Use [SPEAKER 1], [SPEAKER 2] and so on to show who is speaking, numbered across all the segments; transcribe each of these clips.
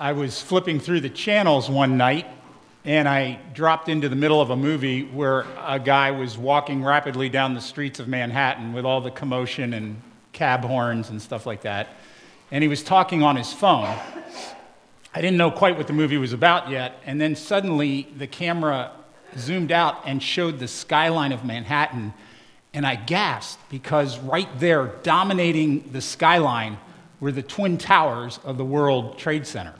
[SPEAKER 1] I was flipping through the channels one night and I dropped into the middle of a movie where a guy was walking rapidly down the streets of Manhattan with all the commotion and cab horns and stuff like that. And he was talking on his phone. I didn't know quite what the movie was about yet. And then suddenly the camera zoomed out and showed the skyline of Manhattan. And I gasped because right there, dominating the skyline, were the twin towers of the World Trade Center.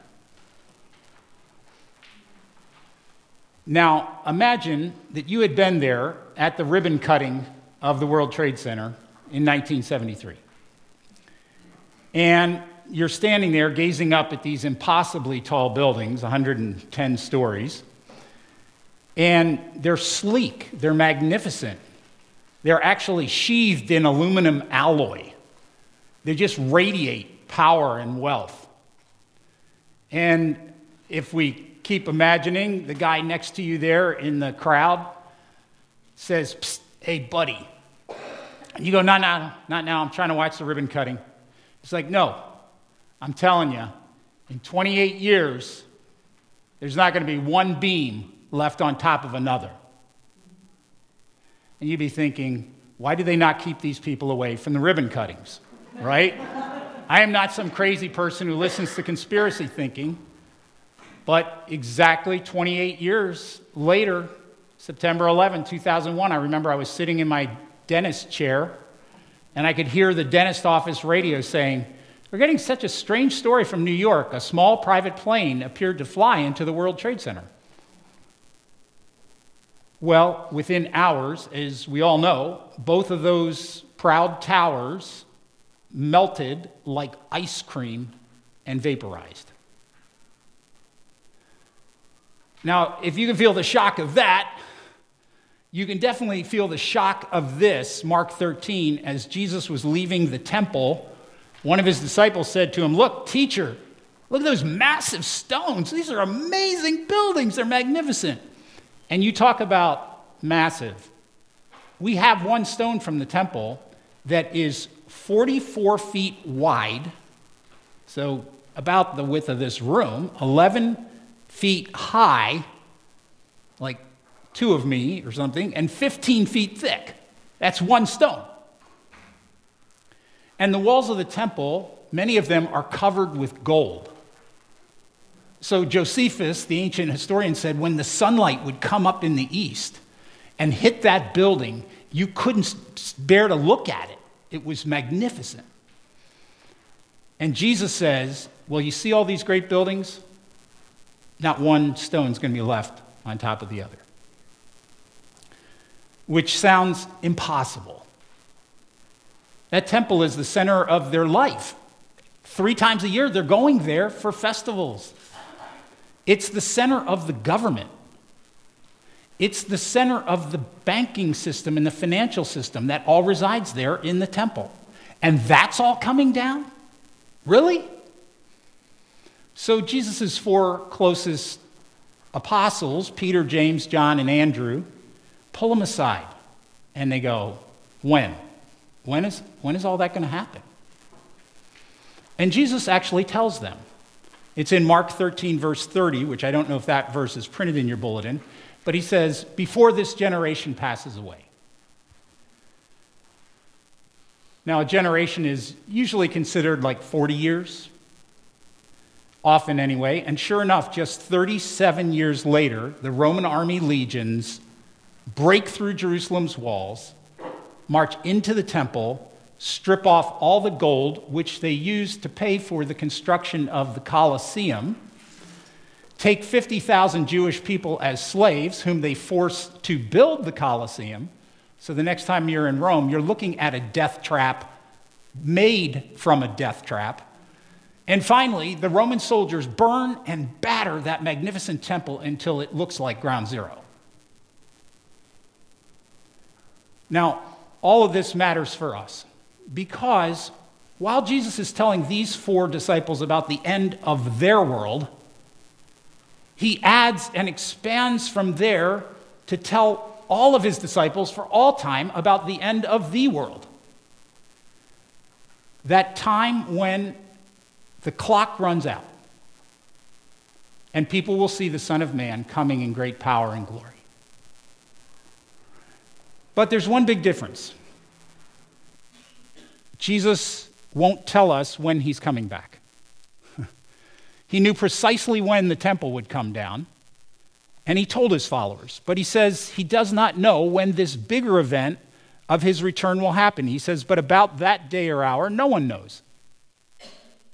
[SPEAKER 1] Now, imagine that you had been there at the ribbon cutting of the World Trade Center in 1973. And you're standing there gazing up at these impossibly tall buildings, 110 stories. And they're sleek, they're magnificent. They're actually sheathed in aluminum alloy. They just radiate power and wealth. And if we keep imagining the guy next to you there in the crowd says, Hey, buddy. And you go, No, no, not now. I'm trying to watch the ribbon cutting. It's like, No, I'm telling you, in 28 years, there's not going to be one beam left on top of another. And you'd be thinking, why do they not keep these people away from the ribbon cuttings? Right? I am not some crazy person who listens to conspiracy thinking. But exactly 28 years later, September 11, 2001, I remember I was sitting in my dentist chair and I could hear the dentist office radio saying, We're getting such a strange story from New York. A small private plane appeared to fly into the World Trade Center. Well, within hours, as we all know, both of those proud towers melted like ice cream and vaporized. Now, if you can feel the shock of that, you can definitely feel the shock of this, Mark 13, as Jesus was leaving the temple. One of his disciples said to him, Look, teacher, look at those massive stones. These are amazing buildings, they're magnificent. And you talk about massive. We have one stone from the temple that is 44 feet wide, so about the width of this room, 11 feet high, like two of me or something, and 15 feet thick. That's one stone. And the walls of the temple, many of them are covered with gold. So Josephus, the ancient historian, said when the sunlight would come up in the east and hit that building, you couldn't bear to look at it. It was magnificent. And Jesus says, Well, you see all these great buildings? Not one stone is going to be left on top of the other, which sounds impossible. That temple is the center of their life. Three times a year, they're going there for festivals. It's the center of the government. It's the center of the banking system and the financial system that all resides there in the temple. And that's all coming down? Really? So, Jesus' four closest apostles, Peter, James, John, and Andrew, pull them aside and they go, When? When is, when is all that going to happen? And Jesus actually tells them. It's in Mark 13, verse 30, which I don't know if that verse is printed in your bulletin, but he says, Before this generation passes away. Now, a generation is usually considered like 40 years, often anyway. And sure enough, just 37 years later, the Roman army legions break through Jerusalem's walls, march into the temple, strip off all the gold which they used to pay for the construction of the Colosseum, take 50,000 Jewish people as slaves, whom they force to build the Colosseum. So the next time you're in Rome, you're looking at a death trap made from a death trap and finally, the Roman soldiers burn and batter that magnificent temple until it looks like ground zero. Now, all of this matters for us because while Jesus is telling these four disciples about the end of their world, he adds and expands from there to tell all of his disciples for all time about the end of the world. That time when the clock runs out. and people will see the Son of Man coming in great power and glory. But there's one big difference Jesus won't tell us when he's coming back. he knew precisely when the temple would come down, and he told his followers. But he says he does not know when this bigger event of his return will happen. He says, But about that day or hour, no one knows,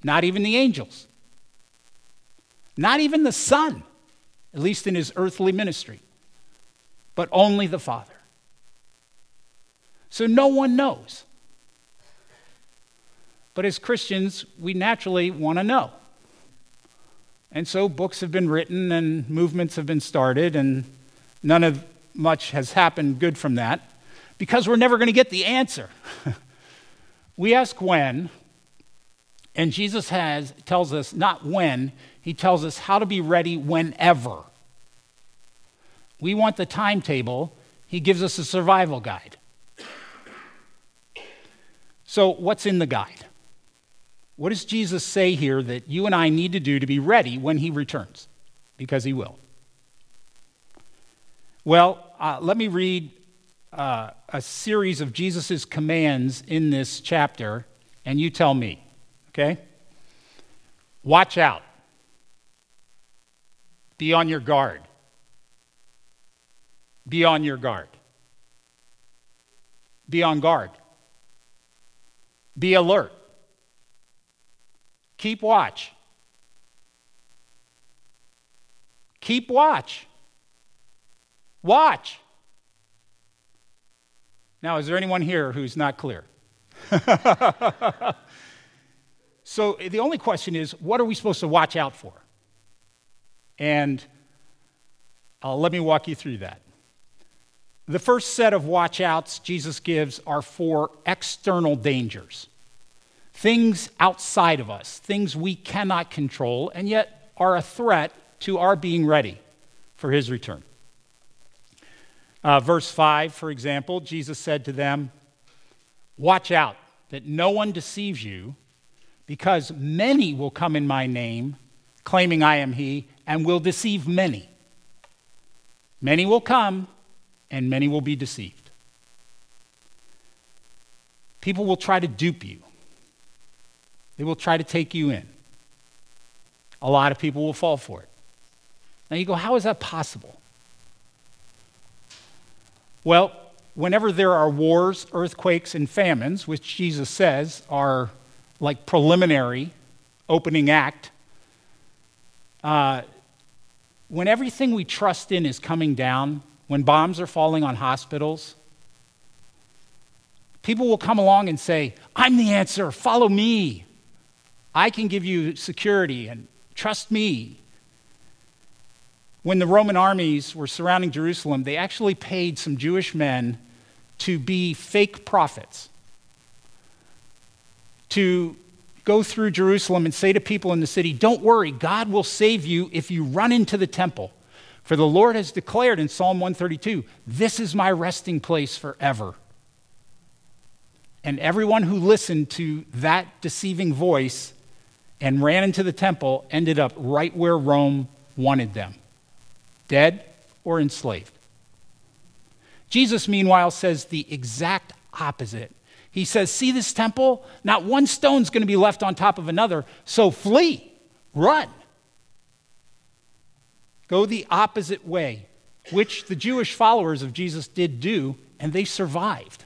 [SPEAKER 1] not even the angels, not even the Son, at least in his earthly ministry, but only the Father. So no one knows. But as Christians, we naturally want to know. And so books have been written and movements have been started, and none of much has happened good from that because we're never going to get the answer. we ask when, and Jesus has, tells us not when, he tells us how to be ready whenever. We want the timetable, he gives us a survival guide. So, what's in the guide? What does Jesus say here that you and I need to do to be ready when he returns? Because he will. Well, uh, let me read uh, a series of Jesus' commands in this chapter, and you tell me, okay? Watch out. Be on your guard. Be on your guard. Be on guard. Be alert. Keep watch. Keep watch. Watch. Now, is there anyone here who's not clear? so the only question is what are we supposed to watch out for? And uh, let me walk you through that. The first set of watch outs Jesus gives are for external dangers things outside of us, things we cannot control, and yet are a threat to our being ready for his return. Uh, verse 5, for example, Jesus said to them, Watch out that no one deceives you, because many will come in my name, claiming I am he, and will deceive many. Many will come, and many will be deceived. People will try to dupe you. They will try to take you in. A lot of people will fall for it. Now you go, how is that possible? Well, whenever there are wars, earthquakes, and famines, which Jesus says are like preliminary opening act, uh, when everything we trust in is coming down, when bombs are falling on hospitals, people will come along and say, I'm the answer, follow me. I can give you security and trust me. When the Roman armies were surrounding Jerusalem, they actually paid some Jewish men to be fake prophets, to go through Jerusalem and say to people in the city, Don't worry, God will save you if you run into the temple. For the Lord has declared in Psalm 132, This is my resting place forever. And everyone who listened to that deceiving voice and ran into the temple ended up right where Rome wanted them dead or enslaved. Jesus, meanwhile, says the exact opposite. He says, See this temple? Not one stone's going to be left on top of another, so flee, run. Go the opposite way, which the Jewish followers of Jesus did do, and they survived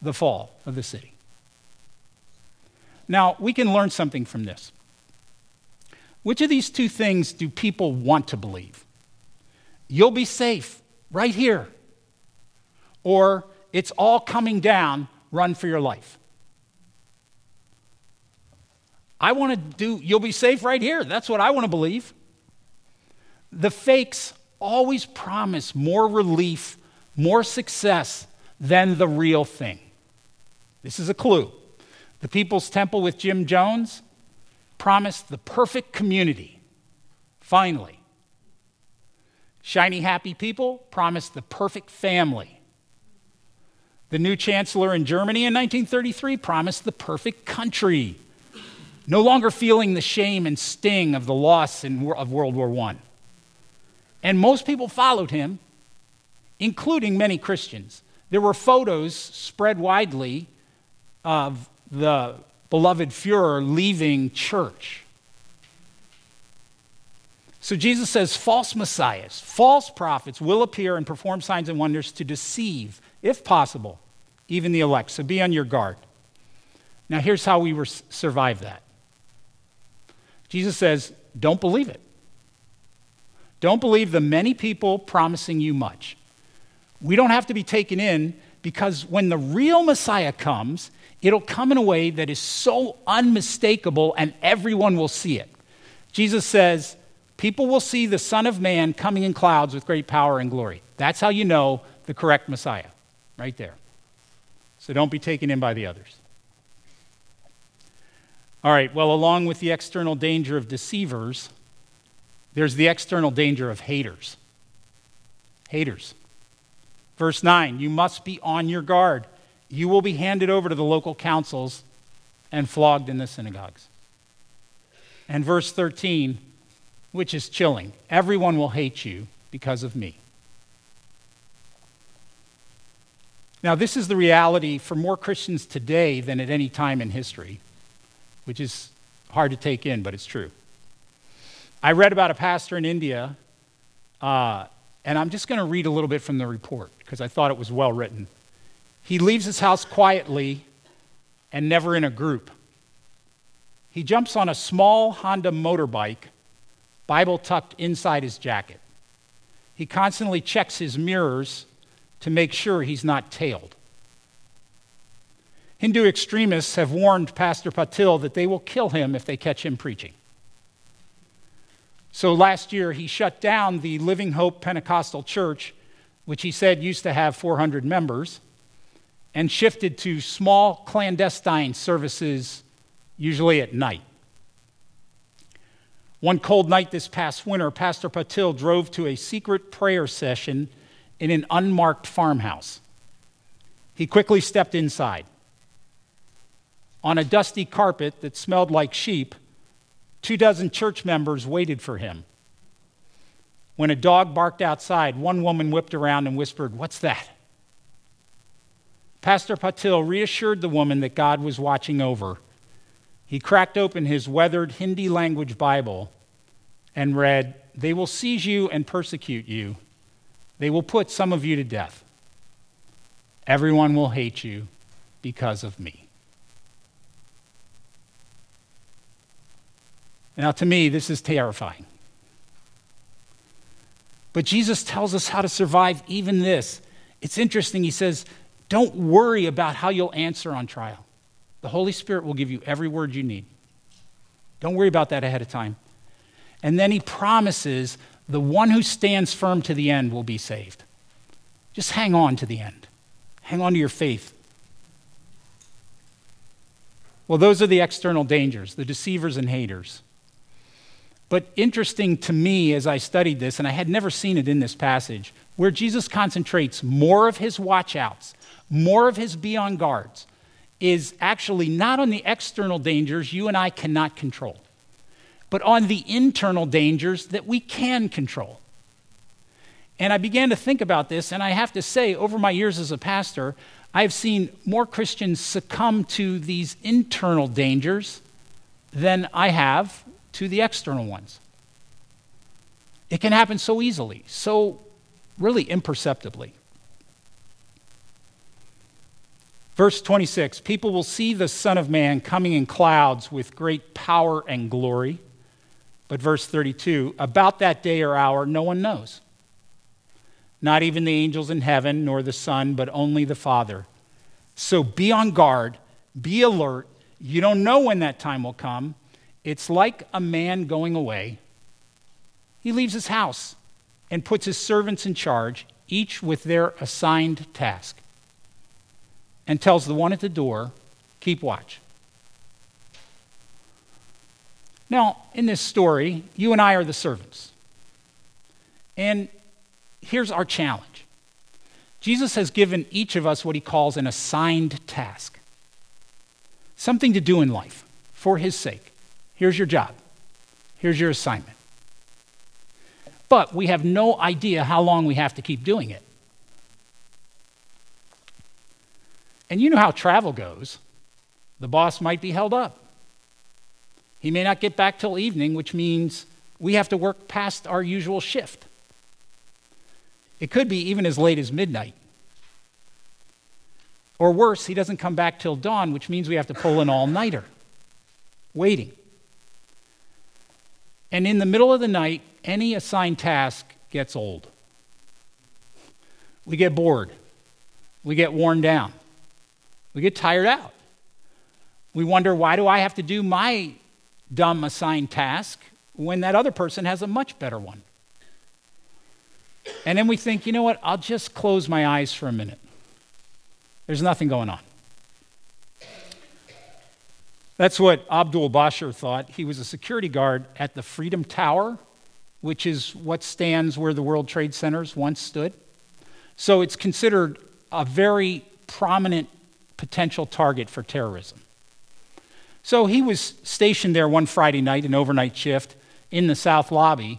[SPEAKER 1] the fall of the city. Now, we can learn something from this. Which of these two things do people want to believe? You'll be safe right here. Or it's all coming down, run for your life. I want to do, you'll be safe right here. That's what I want to believe. The fakes always promise more relief, more success than the real thing. This is a clue. The People's Temple with Jim Jones promised the perfect community. Finally. Shiny, happy people promised the perfect family. The new chancellor in Germany in 1933 promised the perfect country. no longer feeling the shame and sting of the loss in, of World War I. And most people followed him, including many Christians. There were photos spread widely of the beloved Fuhrer leaving church. So Jesus says false messiahs, false prophets will appear and perform signs and wonders to deceive, if possible, even the elect. So be on your guard. Now, here's how we survive that Jesus says, don't believe it. Don't believe the many people promising you much. We don't have to be taken in because when the real Messiah comes, it'll come in a way that is so unmistakable and everyone will see it. Jesus says, People will see the Son of Man coming in clouds with great power and glory. That's how you know the correct Messiah, right there. So don't be taken in by the others. All right, well, along with the external danger of deceivers, there's the external danger of haters. Haters. Verse 9, you must be on your guard. You will be handed over to the local councils and flogged in the synagogues. And verse 13, which is chilling everyone will hate you because of me. Now, this is the reality for more Christians today than at any time in history, which is hard to take in, but it's true. I read about a pastor in India, uh, and I'm just going to read a little bit from the report because I thought it was well written. He leaves his house quietly and never in a group. He jumps on a small Honda motorbike, Bible tucked inside his jacket. He constantly checks his mirrors to make sure he's not tailed. Hindu extremists have warned Pastor Patil that they will kill him if they catch him preaching. So last year, he shut down the Living Hope Pentecostal Church, which he said used to have 400 members, and shifted to small clandestine services, usually at night. One cold night this past winter, Pastor Patil drove to a secret prayer session in an unmarked farmhouse. He quickly stepped inside. On a dusty carpet that smelled like sheep, Two dozen church members waited for him. When a dog barked outside, one woman whipped around and whispered, What's that? Pastor Patil reassured the woman that God was watching over. He cracked open his weathered Hindi language Bible and read, They will seize you and persecute you. They will put some of you to death. Everyone will hate you because of me. Now, to me, this is terrifying. But Jesus tells us how to survive even this. It's interesting. He says, Don't worry about how you'll answer on trial. The Holy Spirit will give you every word you need. Don't worry about that ahead of time. And then he promises the one who stands firm to the end will be saved. Just hang on to the end, hang on to your faith. Well, those are the external dangers, the deceivers and haters. But interesting to me as I studied this, and I had never seen it in this passage, where Jesus concentrates more of his watchouts, more of his be on guards, is actually not on the external dangers you and I cannot control, but on the internal dangers that we can control. And I began to think about this, and I have to say, over my years as a pastor, I've seen more Christians succumb to these internal dangers than I have to the external ones. It can happen so easily, so really imperceptibly. Verse 26 People will see the Son of Man coming in clouds with great power and glory. But verse 32 About that day or hour, no one knows. Not even the angels in heaven, nor the Son, but only the Father. So be on guard, be alert. You don't know when that time will come. It's like a man going away. He leaves his house and puts his servants in charge, each with their assigned task, and tells the one at the door, Keep watch. Now, in this story, you and I are the servants. And here's our challenge Jesus has given each of us what he calls an assigned task, something to do in life for his sake. Here's your job. Here's your assignment. But we have no idea how long we have to keep doing it. And you know how travel goes. The boss might be held up. He may not get back till evening, which means we have to work past our usual shift. It could be even as late as midnight. Or worse, he doesn't come back till dawn, which means we have to pull an all nighter, waiting. And in the middle of the night, any assigned task gets old. We get bored. We get worn down. We get tired out. We wonder, why do I have to do my dumb assigned task when that other person has a much better one? And then we think, you know what, I'll just close my eyes for a minute. There's nothing going on. That's what Abdul Bashir thought. He was a security guard at the Freedom Tower, which is what stands where the World Trade Centers once stood. So it's considered a very prominent potential target for terrorism. So he was stationed there one Friday night, an overnight shift, in the South Lobby,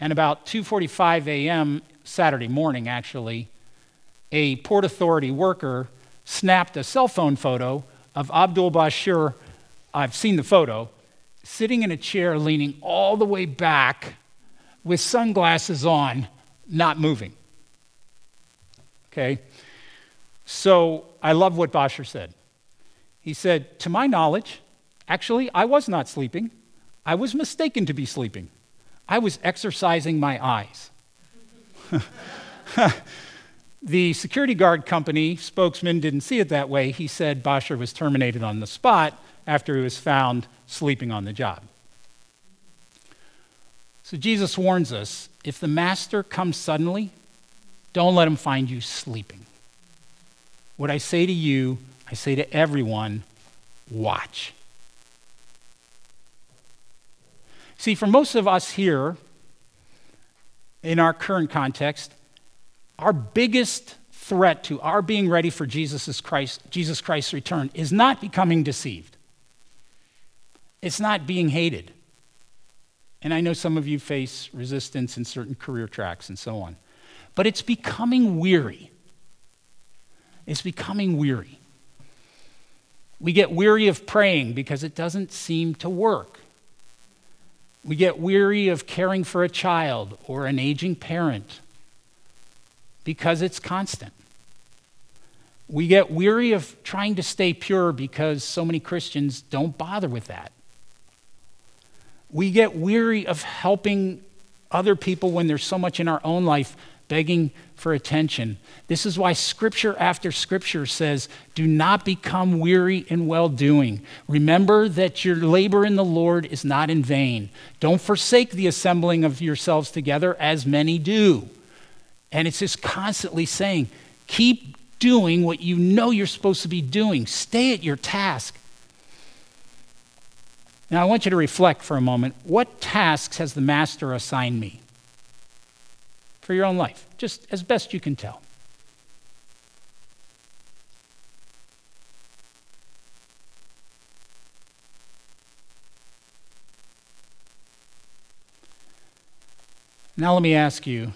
[SPEAKER 1] and about 2:45 a.m. Saturday morning, actually, a Port Authority worker snapped a cell phone photo of Abdul Bashir. I've seen the photo, sitting in a chair, leaning all the way back, with sunglasses on, not moving. Okay? So I love what Bashir said. He said, To my knowledge, actually, I was not sleeping. I was mistaken to be sleeping. I was exercising my eyes. the security guard company spokesman didn't see it that way. He said Bashir was terminated on the spot after he was found sleeping on the job. So Jesus warns us if the master comes suddenly, don't let him find you sleeping. What I say to you, I say to everyone watch. See, for most of us here, in our current context, our biggest threat to our being ready for Jesus, Christ, Jesus Christ's return is not becoming deceived. It's not being hated. And I know some of you face resistance in certain career tracks and so on. But it's becoming weary It's becoming weary. We get weary of praying because it doesn't seem to work. We get weary of caring for a child or an aging parent because it's constant. We get weary of trying to stay pure because so many Christians don't bother with that. We get weary of helping other people when there's so much in our own life begging for attention. This is why scripture after scripture says, Do not become weary in well doing. Remember that your labor in the Lord is not in vain. Don't forsake the assembling of yourselves together, as many do. And it's just constantly saying, Keep doing what you know you're supposed to be doing, stay at your task. Now, I want you to reflect for a moment. What tasks has the master assigned me? For your own life, just as best you can tell. Now, let me ask you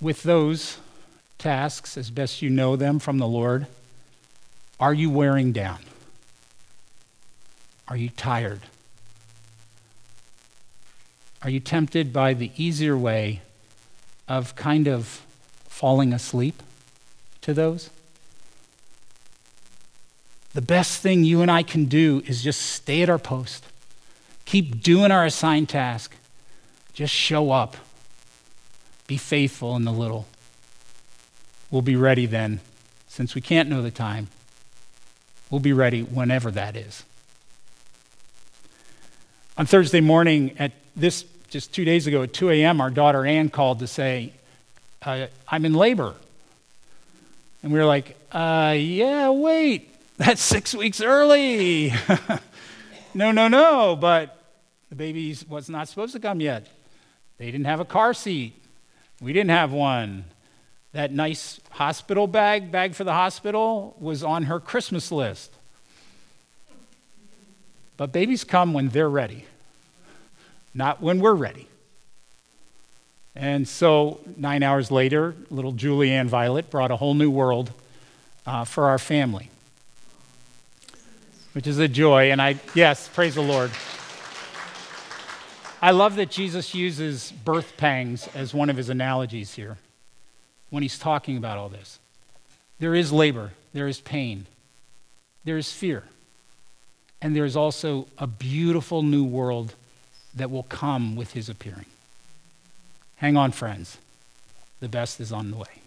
[SPEAKER 1] with those tasks, as best you know them from the Lord, are you wearing down? Are you tired? Are you tempted by the easier way of kind of falling asleep to those? The best thing you and I can do is just stay at our post, keep doing our assigned task, just show up, be faithful in the little. We'll be ready then, since we can't know the time. We'll be ready whenever that is. On Thursday morning at this just two days ago at 2 a.m., our daughter Ann called to say, uh, I'm in labor. And we were like, uh, yeah, wait, that's six weeks early. no, no, no. But the baby was not supposed to come yet. They didn't have a car seat. We didn't have one. That nice hospital bag, bag for the hospital, was on her Christmas list. But babies come when they're ready. Not when we're ready. And so, nine hours later, little Julianne Violet brought a whole new world uh, for our family, which is a joy. And I, yes, praise the Lord. I love that Jesus uses birth pangs as one of his analogies here when he's talking about all this. There is labor, there is pain, there is fear, and there is also a beautiful new world that will come with his appearing. Hang on, friends. The best is on the way.